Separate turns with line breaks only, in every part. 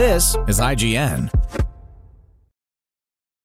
This is IGN.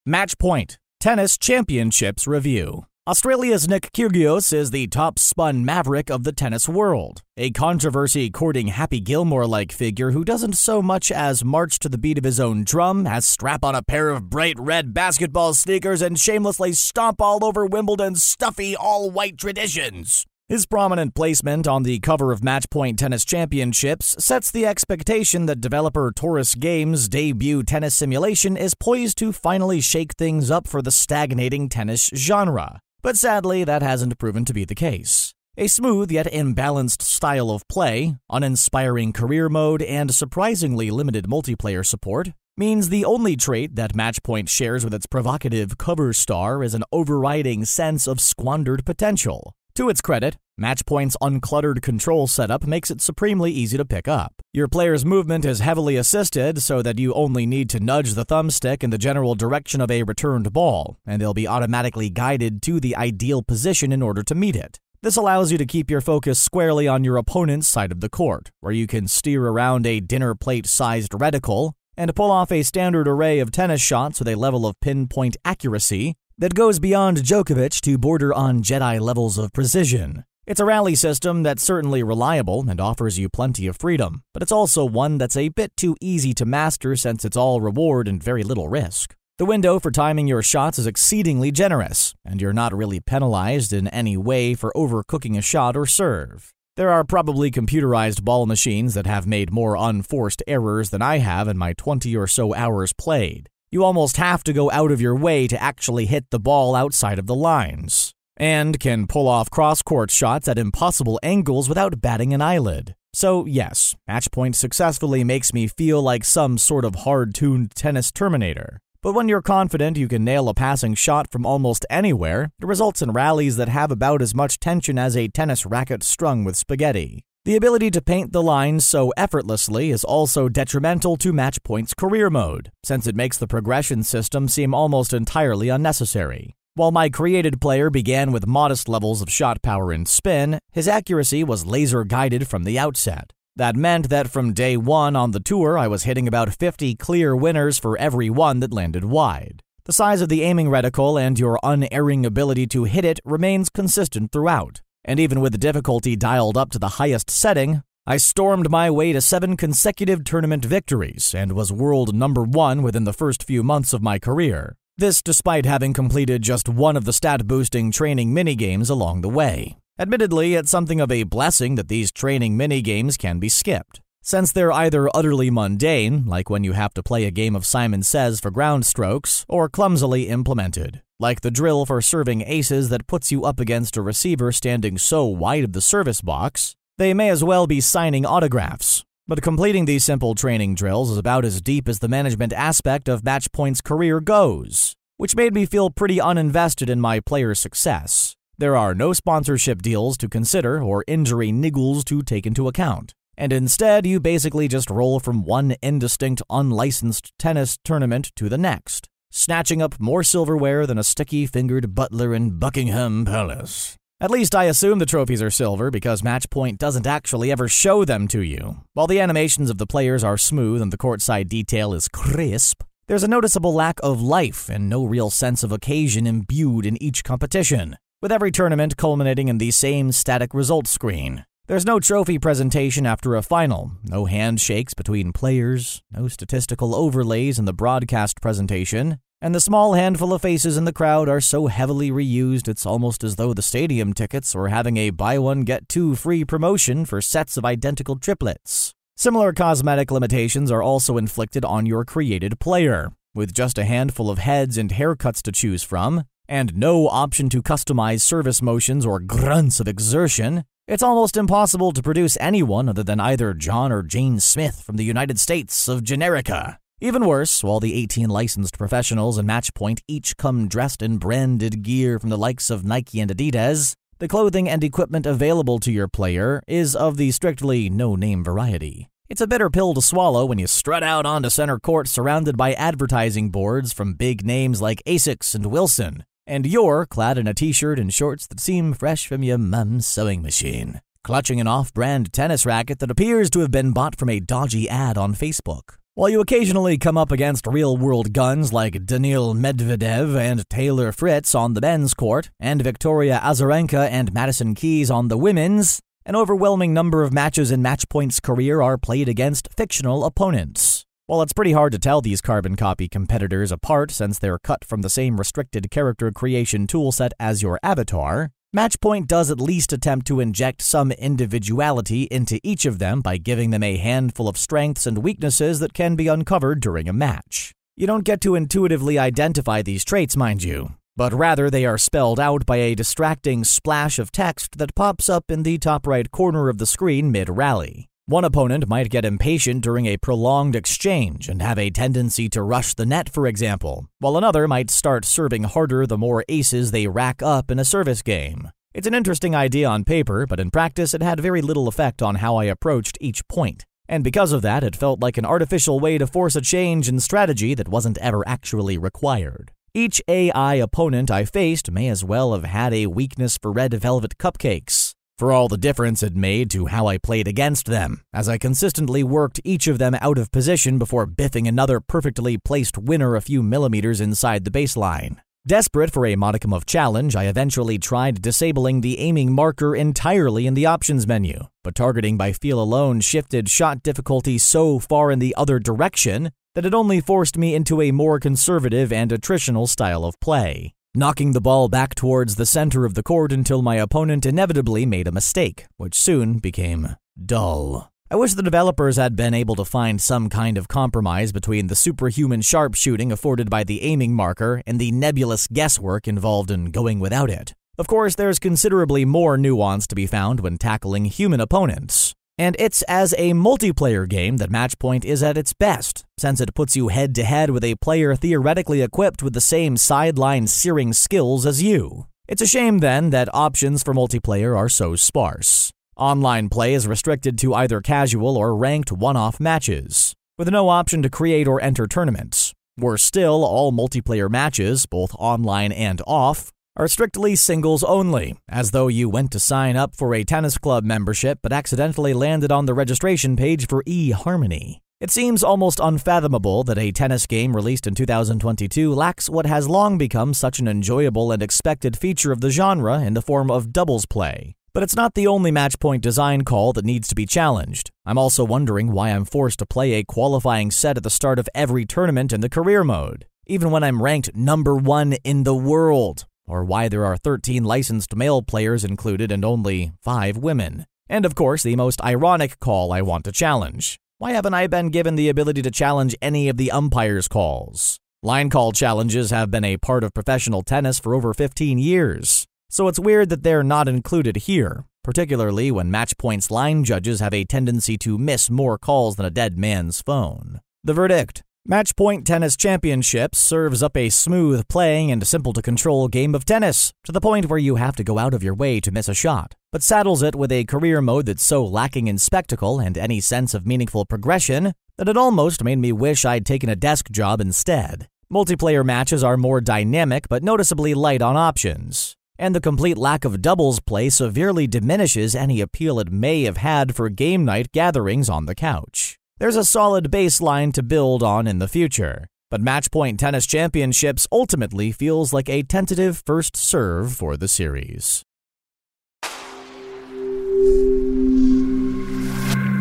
Match Point Tennis Championships Review. Australia's Nick Kyrgios is the top spun maverick of the tennis world, a controversy courting Happy Gilmore like figure who doesn't so much as march to the beat of his own drum as strap on a pair of bright red basketball sneakers and shamelessly stomp all over Wimbledon's stuffy all white traditions. His prominent placement on the cover of Matchpoint Tennis Championships sets the expectation that developer Torus Games' debut tennis simulation is poised to finally shake things up for the stagnating tennis genre. But sadly, that hasn't proven to be the case. A smooth yet imbalanced style of play, uninspiring career mode, and surprisingly limited multiplayer support means the only trait that Matchpoint shares with its provocative cover star is an overriding sense of squandered potential. To its credit, Matchpoint's uncluttered control setup makes it supremely easy to pick up. Your player's movement is heavily assisted so that you only need to nudge the thumbstick in the general direction of a returned ball, and they'll be automatically guided to the ideal position in order to meet it. This allows you to keep your focus squarely on your opponent's side of the court, where you can steer around a dinner plate sized reticle and pull off a standard array of tennis shots with a level of pinpoint accuracy that goes beyond Djokovic to border on Jedi levels of precision. It's a rally system that's certainly reliable and offers you plenty of freedom, but it's also one that's a bit too easy to master since it's all reward and very little risk. The window for timing your shots is exceedingly generous, and you're not really penalized in any way for overcooking a shot or serve. There are probably computerized ball machines that have made more unforced errors than I have in my 20 or so hours played. You almost have to go out of your way to actually hit the ball outside of the lines, and can pull off cross court shots at impossible angles without batting an eyelid. So, yes, Matchpoint successfully makes me feel like some sort of hard tuned tennis terminator. But when you're confident you can nail a passing shot from almost anywhere, it results in rallies that have about as much tension as a tennis racket strung with spaghetti. The ability to paint the lines so effortlessly is also detrimental to Matchpoint's career mode, since it makes the progression system seem almost entirely unnecessary. While my created player began with modest levels of shot power and spin, his accuracy was laser guided from the outset. That meant that from day one on the tour, I was hitting about 50 clear winners for every one that landed wide. The size of the aiming reticle and your unerring ability to hit it remains consistent throughout and even with the difficulty dialed up to the highest setting, I stormed my way to seven consecutive tournament victories and was world number one within the first few months of my career. This despite having completed just one of the stat boosting training minigames along the way. Admittedly, it's something of a blessing that these training minigames can be skipped since they're either utterly mundane, like when you have to play a game of Simon Says for ground strokes, or clumsily implemented, like the drill for serving aces that puts you up against a receiver standing so wide of the service box, they may as well be signing autographs. But completing these simple training drills is about as deep as the management aspect of Matchpoint's career goes, which made me feel pretty uninvested in my player's success. There are no sponsorship deals to consider or injury niggles to take into account and instead you basically just roll from one indistinct, unlicensed tennis tournament to the next, snatching up more silverware than a sticky fingered butler in Buckingham Palace. At least I assume the trophies are silver because Matchpoint doesn't actually ever show them to you. While the animations of the players are smooth and the courtside detail is crisp, there's a noticeable lack of life and no real sense of occasion imbued in each competition, with every tournament culminating in the same static result screen. There's no trophy presentation after a final, no handshakes between players, no statistical overlays in the broadcast presentation, and the small handful of faces in the crowd are so heavily reused it's almost as though the stadium tickets were having a buy one get two free promotion for sets of identical triplets. Similar cosmetic limitations are also inflicted on your created player, with just a handful of heads and haircuts to choose from, and no option to customize service motions or grunts of exertion, It's almost impossible to produce anyone other than either John or Jane Smith from the United States of Generica. Even worse, while the 18 licensed professionals in Matchpoint each come dressed in branded gear from the likes of Nike and Adidas, the clothing and equipment available to your player is of the strictly no name variety. It's a bitter pill to swallow when you strut out onto center court surrounded by advertising boards from big names like Asics and Wilson, and you're clad in a t shirt and shorts that seem fresh from your mum's sewing machine, clutching an off brand tennis racket that appears to have been bought from a dodgy ad on Facebook. While you occasionally come up against real world guns like Daniil Medvedev and Taylor Fritz on the men's court, and Victoria Azarenka and Madison Keys on the women's, an overwhelming number of matches in Matchpoint's career are played against fictional opponents. While it's pretty hard to tell these carbon copy competitors apart since they're cut from the same restricted character creation toolset as your avatar, Matchpoint does at least attempt to inject some individuality into each of them by giving them a handful of strengths and weaknesses that can be uncovered during a match. You don't get to intuitively identify these traits, mind you, but rather they are spelled out by a distracting splash of text that pops up in the top right corner of the screen mid rally. One opponent might get impatient during a prolonged exchange and have a tendency to rush the net, for example, while another might start serving harder the more aces they rack up in a service game. It's an interesting idea on paper, but in practice it had very little effect on how I approached each point. And because of that, it felt like an artificial way to force a change in strategy that wasn't ever actually required. Each AI opponent I faced may as well have had a weakness for red velvet cupcakes for all the difference it made to how I played against them, as I consistently worked each of them out of position before biffing another perfectly placed winner a few millimeters inside the baseline. Desperate for a modicum of challenge, I eventually tried disabling the aiming marker entirely in the options menu, but targeting by feel alone shifted shot difficulty so far in the other direction that it only forced me into a more conservative and attritional style of play knocking the ball back towards the center of the court until my opponent inevitably made a mistake, which soon became dull. I wish the developers had been able to find some kind of compromise between the superhuman sharpshooting afforded by the aiming marker and the nebulous guesswork involved in going without it. Of course, there's considerably more nuance to be found when tackling human opponents. And it's as a multiplayer game that Matchpoint is at its best, since it puts you head to head with a player theoretically equipped with the same sideline searing skills as you. It's a shame then that options for multiplayer are so sparse. Online play is restricted to either casual or ranked one off matches, with no option to create or enter tournaments. Worse still, all multiplayer matches, both online and off, are strictly singles only, as though you went to sign up for a tennis club membership but accidentally landed on the registration page for eHarmony. It seems almost unfathomable that a tennis game released in 2022 lacks what has long become such an enjoyable and expected feature of the genre in the form of doubles play. But it's not the only matchpoint design call that needs to be challenged. I'm also wondering why I'm forced to play a qualifying set at the start of every tournament in the career mode, even when I'm ranked number one in the world or why there are 13 licensed male players included and only 5 women. And of course, the most ironic call I want to challenge. Why haven't I been given the ability to challenge any of the umpire's calls? Line call challenges have been a part of professional tennis for over 15 years, so it's weird that they're not included here, particularly when Matchpoint's line judges have a tendency to miss more calls than a dead man's phone. The verdict Matchpoint Tennis Championships serves up a smooth playing and simple to control game of tennis, to the point where you have to go out of your way to miss a shot, but saddles it with a career mode that's so lacking in spectacle and any sense of meaningful progression that it almost made me wish I'd taken a desk job instead. Multiplayer matches are more dynamic but noticeably light on options, and the complete lack of doubles play severely diminishes any appeal it may have had for game night gatherings on the couch. There's a solid baseline to build on in the future, but Matchpoint Tennis Championships ultimately feels like a tentative first serve for the series.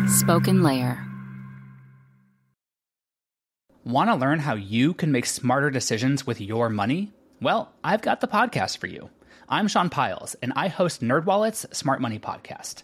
Spoken Layer.
Want to learn how you can make smarter decisions with your money? Well, I've got the podcast for you. I'm Sean Pyles, and I host NerdWallet's Smart Money Podcast